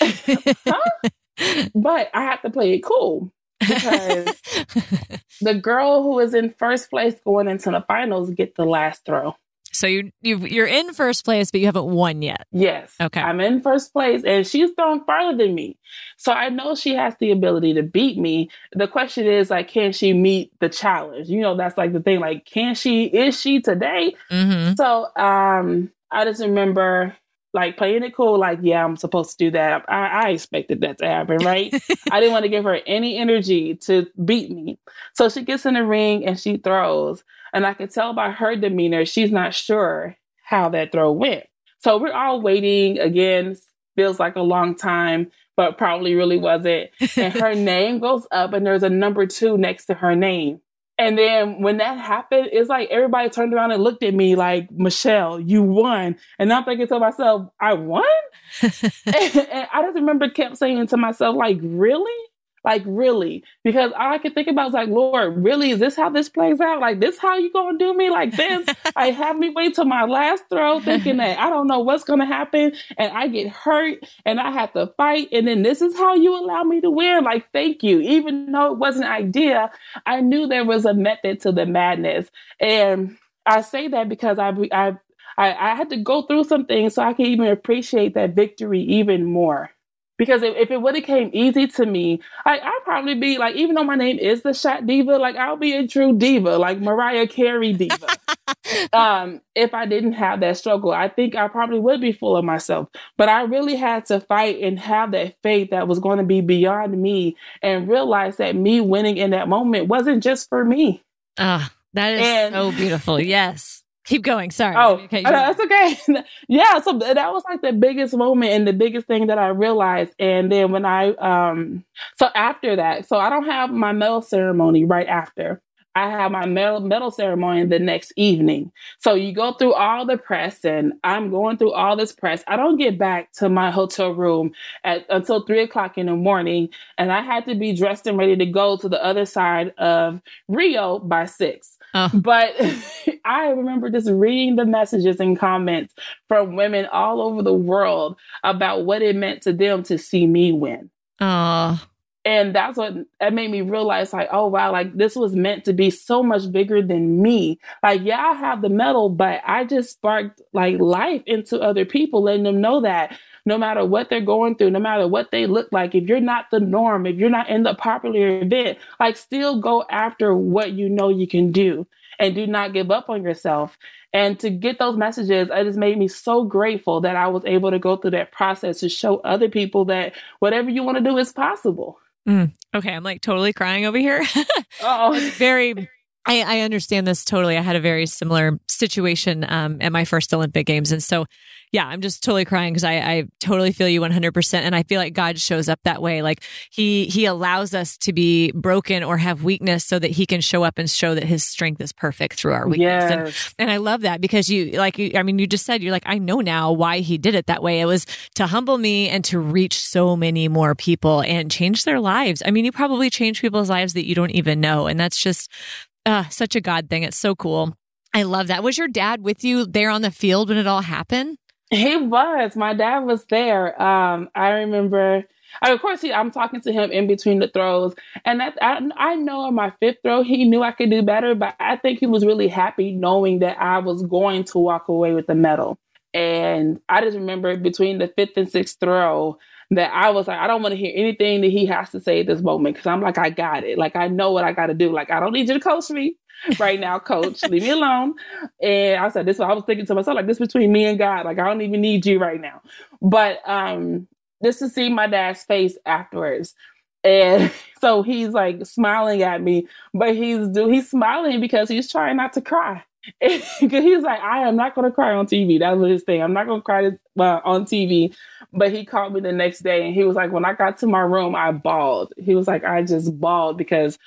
Huh? but i have to play it cool because the girl who is in first place going into the finals get the last throw. So you you you're in first place, but you haven't won yet. Yes. Okay. I'm in first place, and she's thrown farther than me, so I know she has the ability to beat me. The question is like, can she meet the challenge? You know, that's like the thing. Like, can she? Is she today? Mm-hmm. So, um, I just remember like playing it cool, like, yeah, I'm supposed to do that. I, I expected that to happen, right? I didn't want to give her any energy to beat me. So she gets in the ring and she throws. And I could tell by her demeanor, she's not sure how that throw went. So we're all waiting. Again, feels like a long time, but probably really wasn't. And her name goes up, and there's a number two next to her name. And then when that happened, it's like everybody turned around and looked at me like, Michelle, you won. And I'm thinking to myself, I won? and, and I just remember kept saying to myself, like, really? Like really, because all I could think about was like, Lord, really, is this how this plays out? Like this how you gonna do me like this? I have me wait till my last throw, thinking that I don't know what's gonna happen, and I get hurt, and I have to fight, and then this is how you allow me to win. Like, thank you. Even though it wasn't an idea, I knew there was a method to the madness, and I say that because I I I, I had to go through some things so I can even appreciate that victory even more. Because if, if it would have came easy to me, I, I'd probably be like, even though my name is the Shot Diva, like I'll be a true diva, like Mariah Carey diva. um, if I didn't have that struggle, I think I probably would be full of myself. But I really had to fight and have that faith that was going to be beyond me and realize that me winning in that moment wasn't just for me. Ah, uh, that is and, so beautiful. Yes. Keep going. Sorry. Oh, okay, that's okay. yeah. So that was like the biggest moment and the biggest thing that I realized. And then when I, um, so after that, so I don't have my medal ceremony right after. I have my medal, medal ceremony the next evening. So you go through all the press, and I'm going through all this press. I don't get back to my hotel room at until three o'clock in the morning, and I had to be dressed and ready to go to the other side of Rio by six. Oh. But I remember just reading the messages and comments from women all over the world about what it meant to them to see me win. Oh. And that's what that made me realize, like, oh wow, like this was meant to be so much bigger than me. Like, yeah, I have the medal, but I just sparked like life into other people, letting them know that no matter what they're going through, no matter what they look like, if you're not the norm, if you're not in the popular event, like still go after what you know you can do and do not give up on yourself. And to get those messages, it just made me so grateful that I was able to go through that process to show other people that whatever you want to do is possible. Mm, okay, I'm like totally crying over here. Oh, very I, I, understand this totally. I had a very similar situation um, at my first Olympic Games. And so yeah, I'm just totally crying because I, I totally feel you 100%. And I feel like God shows up that way. Like he, he allows us to be broken or have weakness so that he can show up and show that his strength is perfect through our weakness. Yes. And, and I love that because you, like, I mean, you just said, you're like, I know now why he did it that way. It was to humble me and to reach so many more people and change their lives. I mean, you probably change people's lives that you don't even know. And that's just, uh, such a God thing. It's so cool. I love that. Was your dad with you there on the field when it all happened? He was. My dad was there. Um, I remember. I, of course, he, I'm talking to him in between the throws, and that I, I know in my fifth throw he knew I could do better, but I think he was really happy knowing that I was going to walk away with the medal. And I just remember between the fifth and sixth throw that I was like, I don't want to hear anything that he has to say at this moment because I'm like, I got it. Like I know what I got to do. Like I don't need you to coach me right now, coach. Leave me alone. And I said, this I was thinking to myself, like, this between me and God. Like, I don't even need you right now. But um, just to see my dad's face afterwards. And so he's like smiling at me, but he's do he's smiling because he's trying not to cry. Because he's like, I am not going to cry on TV. That was his thing. I'm not going to cry uh, on TV. But he called me the next day and he was like, when I got to my room, I bawled. He was like, I just bawled because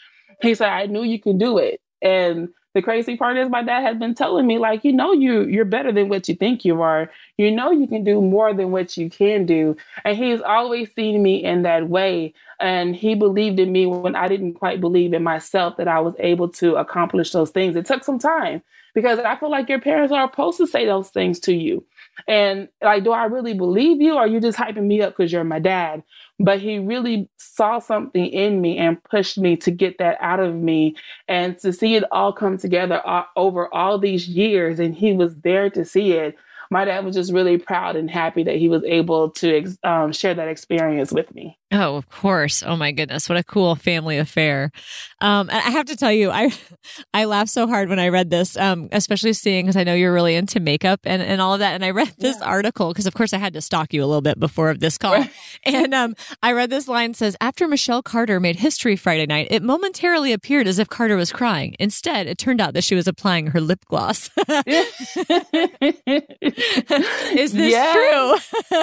he said, I knew you could do it. And the crazy part is my dad has been telling me, like, you know, you you're better than what you think you are. You know you can do more than what you can do. And he's always seen me in that way. And he believed in me when I didn't quite believe in myself that I was able to accomplish those things. It took some time because I feel like your parents are supposed to say those things to you. And like, do I really believe you or you just hyping me up because you're my dad? But he really saw something in me and pushed me to get that out of me and to see it all come together over all these years. And he was there to see it my dad was just really proud and happy that he was able to um, share that experience with me. Oh, of course. Oh my goodness, what a cool family affair. Um, I have to tell you, I I laughed so hard when I read this, um, especially seeing because I know you're really into makeup and, and all of that. And I read this yeah. article because, of course, I had to stalk you a little bit before of this call. And um, I read this line says, "After Michelle Carter made history Friday night, it momentarily appeared as if Carter was crying. Instead, it turned out that she was applying her lip gloss." Is this yeah, true?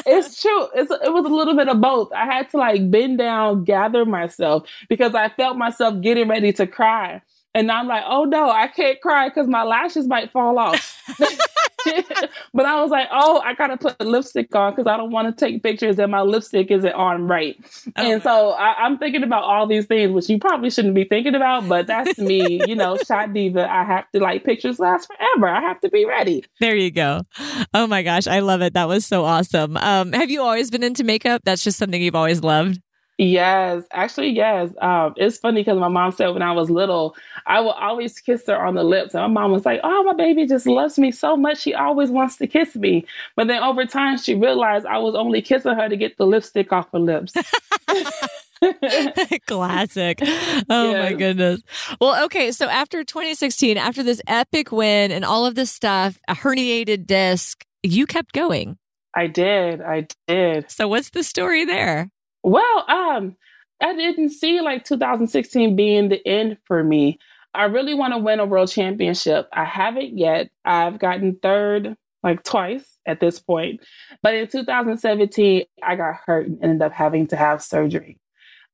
it's true. It's, it was a little bit of both. I had to like bend down, gather myself because I felt myself getting ready to cry. And I'm like, oh no, I can't cry because my lashes might fall off. but I was like, oh, I gotta put lipstick on because I don't want to take pictures and my lipstick isn't on right. Oh. And so I, am thinking about all these things, which you probably shouldn't be thinking about, but that's me, you know, shot diva. I have to like pictures last forever. I have to be ready. There you go. Oh my gosh, I love it. That was so awesome. Um, have you always been into makeup? That's just something you've always loved. Yes, actually, yes. Um, it's funny because my mom said when I was little, I would always kiss her on the lips. And my mom was like, Oh, my baby just loves me so much. She always wants to kiss me. But then over time, she realized I was only kissing her to get the lipstick off her lips. Classic. Oh yes. my goodness. Well, okay. So after 2016, after this epic win and all of this stuff, a herniated disc, you kept going. I did. I did. So what's the story there? Well, um, I didn't see like 2016 being the end for me. I really want to win a world championship. I haven't yet. I've gotten third like twice at this point. But in 2017, I got hurt and ended up having to have surgery.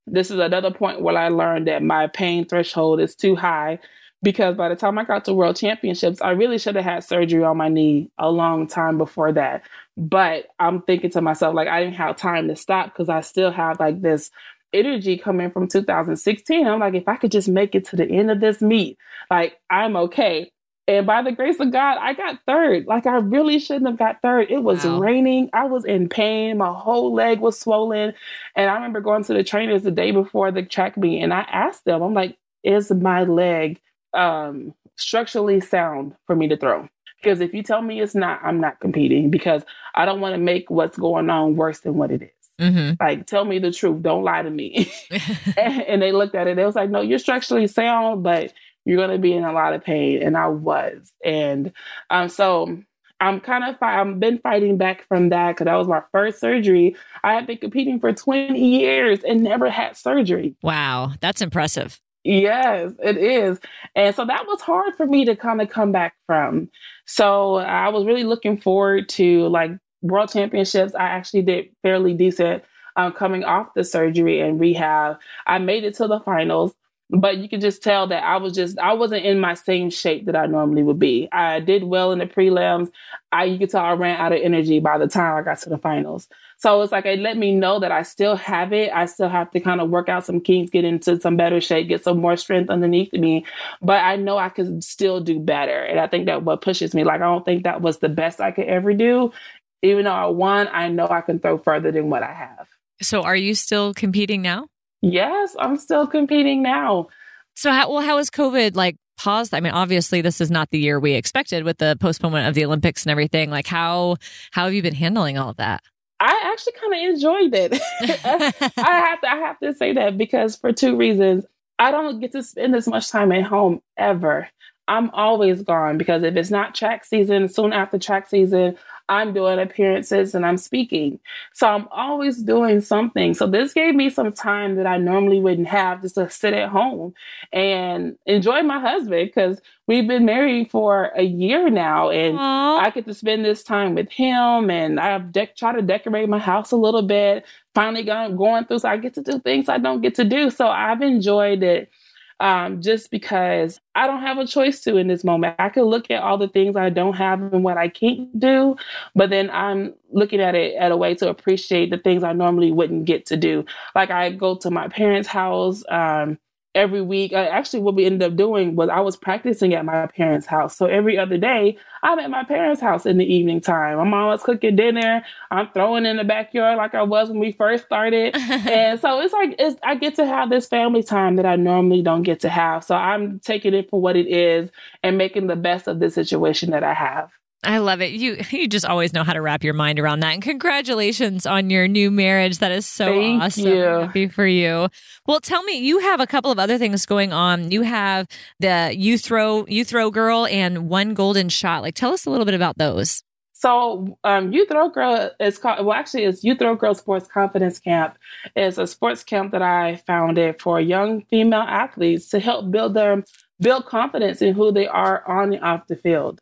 This is another point where I learned that my pain threshold is too high because by the time I got to world championships, I really should have had surgery on my knee a long time before that. But I'm thinking to myself, like, I didn't have time to stop because I still have like this energy coming from 2016. I'm like, if I could just make it to the end of this meet, like, I'm okay. And by the grace of God, I got third. Like I really shouldn't have got third. It was wow. raining. I was in pain. My whole leg was swollen. And I remember going to the trainers the day before the track meet and I asked them, I'm like, is my leg um, structurally sound for me to throw. Because if you tell me it's not, I'm not competing because I don't want to make what's going on worse than what it is. Mm-hmm. Like, tell me the truth. Don't lie to me. and, and, they looked at it. They was like, no, you're structurally sound, but you're going to be in a lot of pain. And I was. And um, so I'm kind of, I've been fighting back from that because that was my first surgery. I had been competing for 20 years and never had surgery. Wow. That's impressive. Yes, it is. And so that was hard for me to kind of come back from. So I was really looking forward to like world championships. I actually did fairly decent um, coming off the surgery and rehab. I made it to the finals but you could just tell that I was just I wasn't in my same shape that I normally would be. I did well in the prelims. I you could tell I ran out of energy by the time I got to the finals. So it's like it let me know that I still have it. I still have to kind of work out some kinks, get into some better shape, get some more strength underneath me. But I know I could still do better. And I think that what pushes me. Like I don't think that was the best I could ever do. Even though I won, I know I can throw further than what I have. So are you still competing now? Yes, I'm still competing now. So, how, well, how is COVID like paused? I mean, obviously, this is not the year we expected with the postponement of the Olympics and everything. Like, how how have you been handling all of that? I actually kind of enjoyed it. I have to I have to say that because for two reasons. I don't get to spend as much time at home ever. I'm always gone because if it's not track season, soon after track season, I'm doing appearances and I'm speaking. So I'm always doing something. So this gave me some time that I normally wouldn't have just to sit at home and enjoy my husband because we've been married for a year now and Aww. I get to spend this time with him and I've de- tried to decorate my house a little bit. Finally going, going through, so I get to do things I don't get to do. So I've enjoyed it um, just because I don't have a choice to in this moment. I can look at all the things I don't have and what I can't do, but then I'm looking at it at a way to appreciate the things I normally wouldn't get to do. Like I go to my parents' house. Um, every week. Uh, actually, what we ended up doing was I was practicing at my parents' house. So every other day, I'm at my parents' house in the evening time. My mom was cooking dinner. I'm throwing in the backyard like I was when we first started. and so it's like it's, I get to have this family time that I normally don't get to have. So I'm taking it for what it is and making the best of the situation that I have. I love it. You you just always know how to wrap your mind around that. And congratulations on your new marriage. That is so Thank awesome. You. Happy for you. Well, tell me, you have a couple of other things going on. You have the you throw you throw girl and one golden shot. Like tell us a little bit about those. So, um, You Throw Girl is called, well, actually, it's You Throw Girl Sports Confidence Camp. It's a sports camp that I founded for young female athletes to help build them, build confidence in who they are on and off the field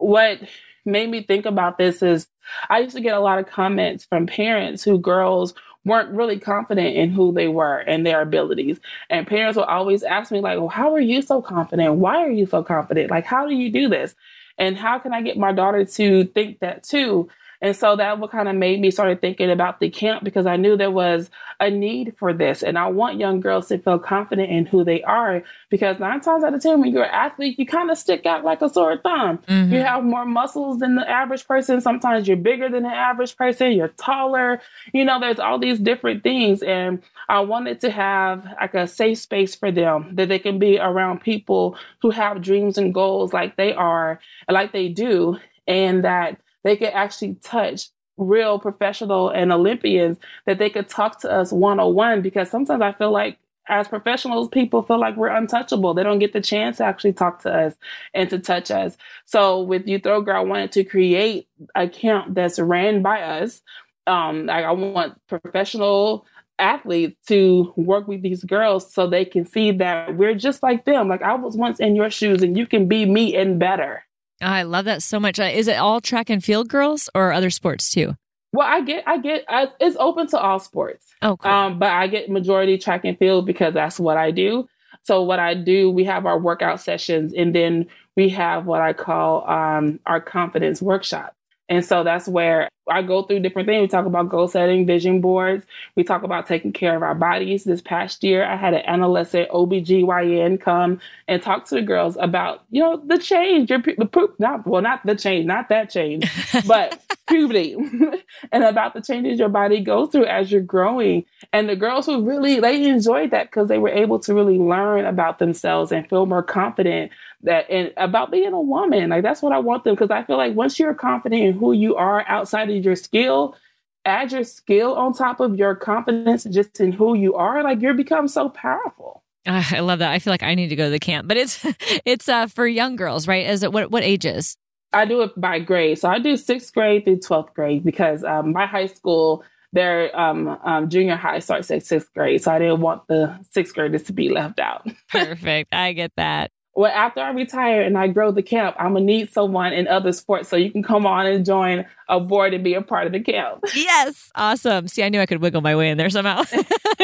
what made me think about this is I used to get a lot of comments from parents who girls weren't really confident in who they were and their abilities. And parents will always ask me, like, well, how are you so confident? Why are you so confident? Like, how do you do this? And how can I get my daughter to think that too? And so that what kind of made me started thinking about the camp because I knew there was a need for this. And I want young girls to feel confident in who they are because nine times out of 10, when you're an athlete, you kind of stick out like a sore thumb. Mm-hmm. You have more muscles than the average person. Sometimes you're bigger than the average person. You're taller. You know, there's all these different things. And I wanted to have like a safe space for them that they can be around people who have dreams and goals like they are, like they do. And that they could actually touch real professional and Olympians that they could talk to us one on one because sometimes I feel like as professionals, people feel like we're untouchable. They don't get the chance to actually talk to us and to touch us. So with You Throw Girl, I wanted to create a camp that's ran by us. Um, I, I want professional athletes to work with these girls so they can see that we're just like them. Like I was once in your shoes and you can be me and better. I love that so much. Uh, is it all track and field girls or other sports too? Well, I get, I get, I, it's open to all sports. Oh, cool. Um, but I get majority track and field because that's what I do. So what I do, we have our workout sessions, and then we have what I call um, our confidence workshop. And so that's where I go through different things. We talk about goal setting, vision boards. We talk about taking care of our bodies. This past year, I had an adolescent OBGYN come and talk to the girls about, you know, the change, your the poop, not, well, not the change, not that change, but puberty and about the changes your body goes through as you're growing. And the girls who really, they enjoyed that because they were able to really learn about themselves and feel more confident that and about being a woman. Like that's what I want them because I feel like once you're confident in who you are outside of your skill, add your skill on top of your confidence just in who you are, like you're become so powerful. Uh, I love that. I feel like I need to go to the camp, but it's it's uh, for young girls, right? Is it what what ages? I do it by grade, so I do sixth grade through twelfth grade because um, my high school their um, um, junior high starts at sixth grade. So I didn't want the sixth graders to be left out. Perfect. I get that well, after I retire and I grow the camp, I'm gonna need someone in other sports so you can come on and join a board and be a part of the camp. Yes, awesome. See, I knew I could wiggle my way in there somehow.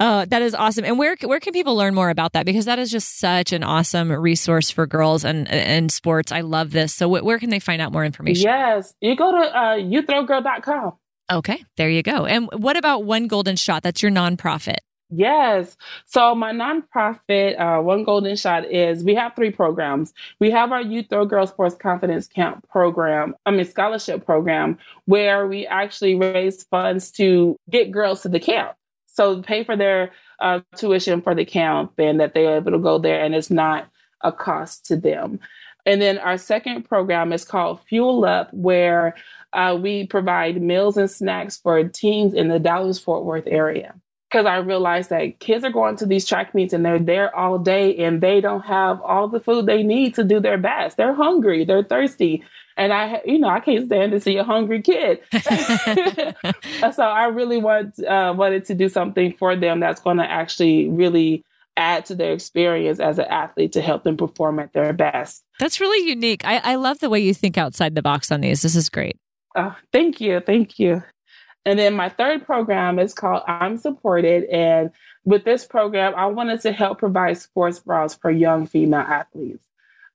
uh, that is awesome. And where where can people learn more about that? Because that is just such an awesome resource for girls and and sports. I love this. So where can they find out more information? Yes, you go to uh, youthrowgirl.com. Okay, there you go. And what about One Golden Shot? That's your nonprofit. Yes. So my nonprofit, uh, One Golden Shot, is we have three programs. We have our You Throw Girls Sports Confidence Camp program, I mean scholarship program, where we actually raise funds to get girls to the camp. So pay for their uh, tuition for the camp and that they're able to go there and it's not a cost to them. And then our second program is called Fuel Up, where uh, we provide meals and snacks for teens in the Dallas Fort Worth area because I realized that kids are going to these track meets and they're there all day and they don't have all the food they need to do their best. They're hungry, they're thirsty. And I, you know, I can't stand to see a hungry kid. so I really want uh, wanted to do something for them that's going to actually really add to their experience as an athlete to help them perform at their best. That's really unique. I, I love the way you think outside the box on these. This is great. Oh, thank you. Thank you. And then my third program is called I'm Supported. And with this program, I wanted to help provide sports bras for young female athletes.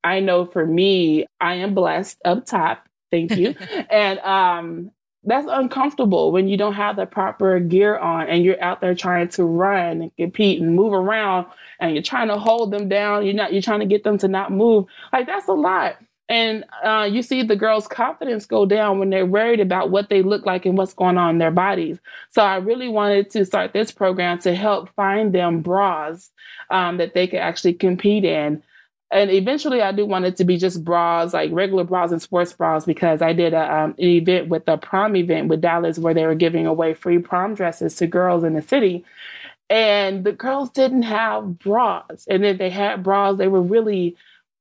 I know for me, I am blessed up top. Thank you. and um, that's uncomfortable when you don't have the proper gear on and you're out there trying to run and compete and move around and you're trying to hold them down. You're not, you're trying to get them to not move. Like that's a lot. And uh, you see the girls' confidence go down when they're worried about what they look like and what's going on in their bodies. So I really wanted to start this program to help find them bras um, that they could actually compete in. And eventually, I do want it to be just bras, like regular bras and sports bras, because I did a, um, an event with a prom event with Dallas where they were giving away free prom dresses to girls in the city. And the girls didn't have bras. And if they had bras, they were really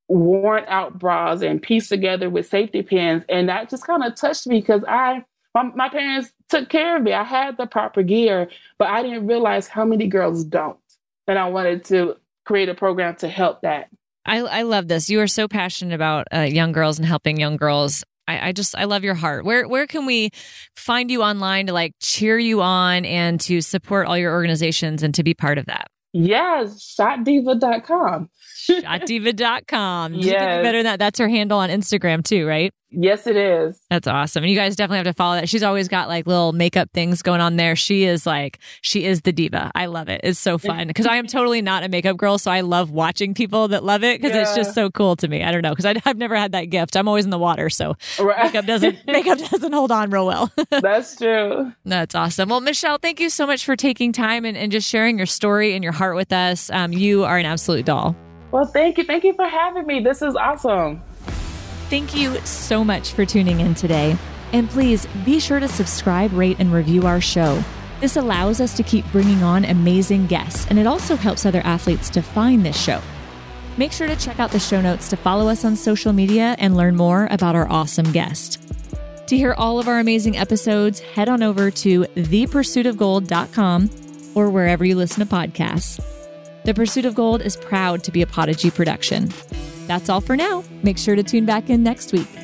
worn out bras and pieced together with safety pins. And that just kind of touched me because I, my, my, parents took care of me. I had the proper gear, but I didn't realize how many girls don't. And I wanted to create a program to help that. I, I love this. You are so passionate about uh, young girls and helping young girls. I, I, just I love your heart. Where where can we find you online to like cheer you on and to support all your organizations and to be part of that? Yes, shotdiva.com. shotdiva.com. Yeah. Better than that. That's her handle on Instagram too, right? Yes, it is. That's awesome. And you guys definitely have to follow that. She's always got like little makeup things going on there. She is like, she is the diva. I love it. It's so fun because I am totally not a makeup girl. So I love watching people that love it because yeah. it's just so cool to me. I don't know. Cause I, have never had that gift. I'm always in the water. So right. makeup doesn't, makeup doesn't hold on real well. That's true. That's awesome. Well, Michelle, thank you so much for taking time and, and just sharing your story and your heart with us. Um, you are an absolute doll. Well, thank you. Thank you for having me. This is awesome. Thank you so much for tuning in today. And please be sure to subscribe, rate, and review our show. This allows us to keep bringing on amazing guests, and it also helps other athletes to find this show. Make sure to check out the show notes to follow us on social media and learn more about our awesome guest. To hear all of our amazing episodes, head on over to thepursuitofgold.com or wherever you listen to podcasts. The Pursuit of Gold is proud to be a Podigy production. That's all for now. Make sure to tune back in next week.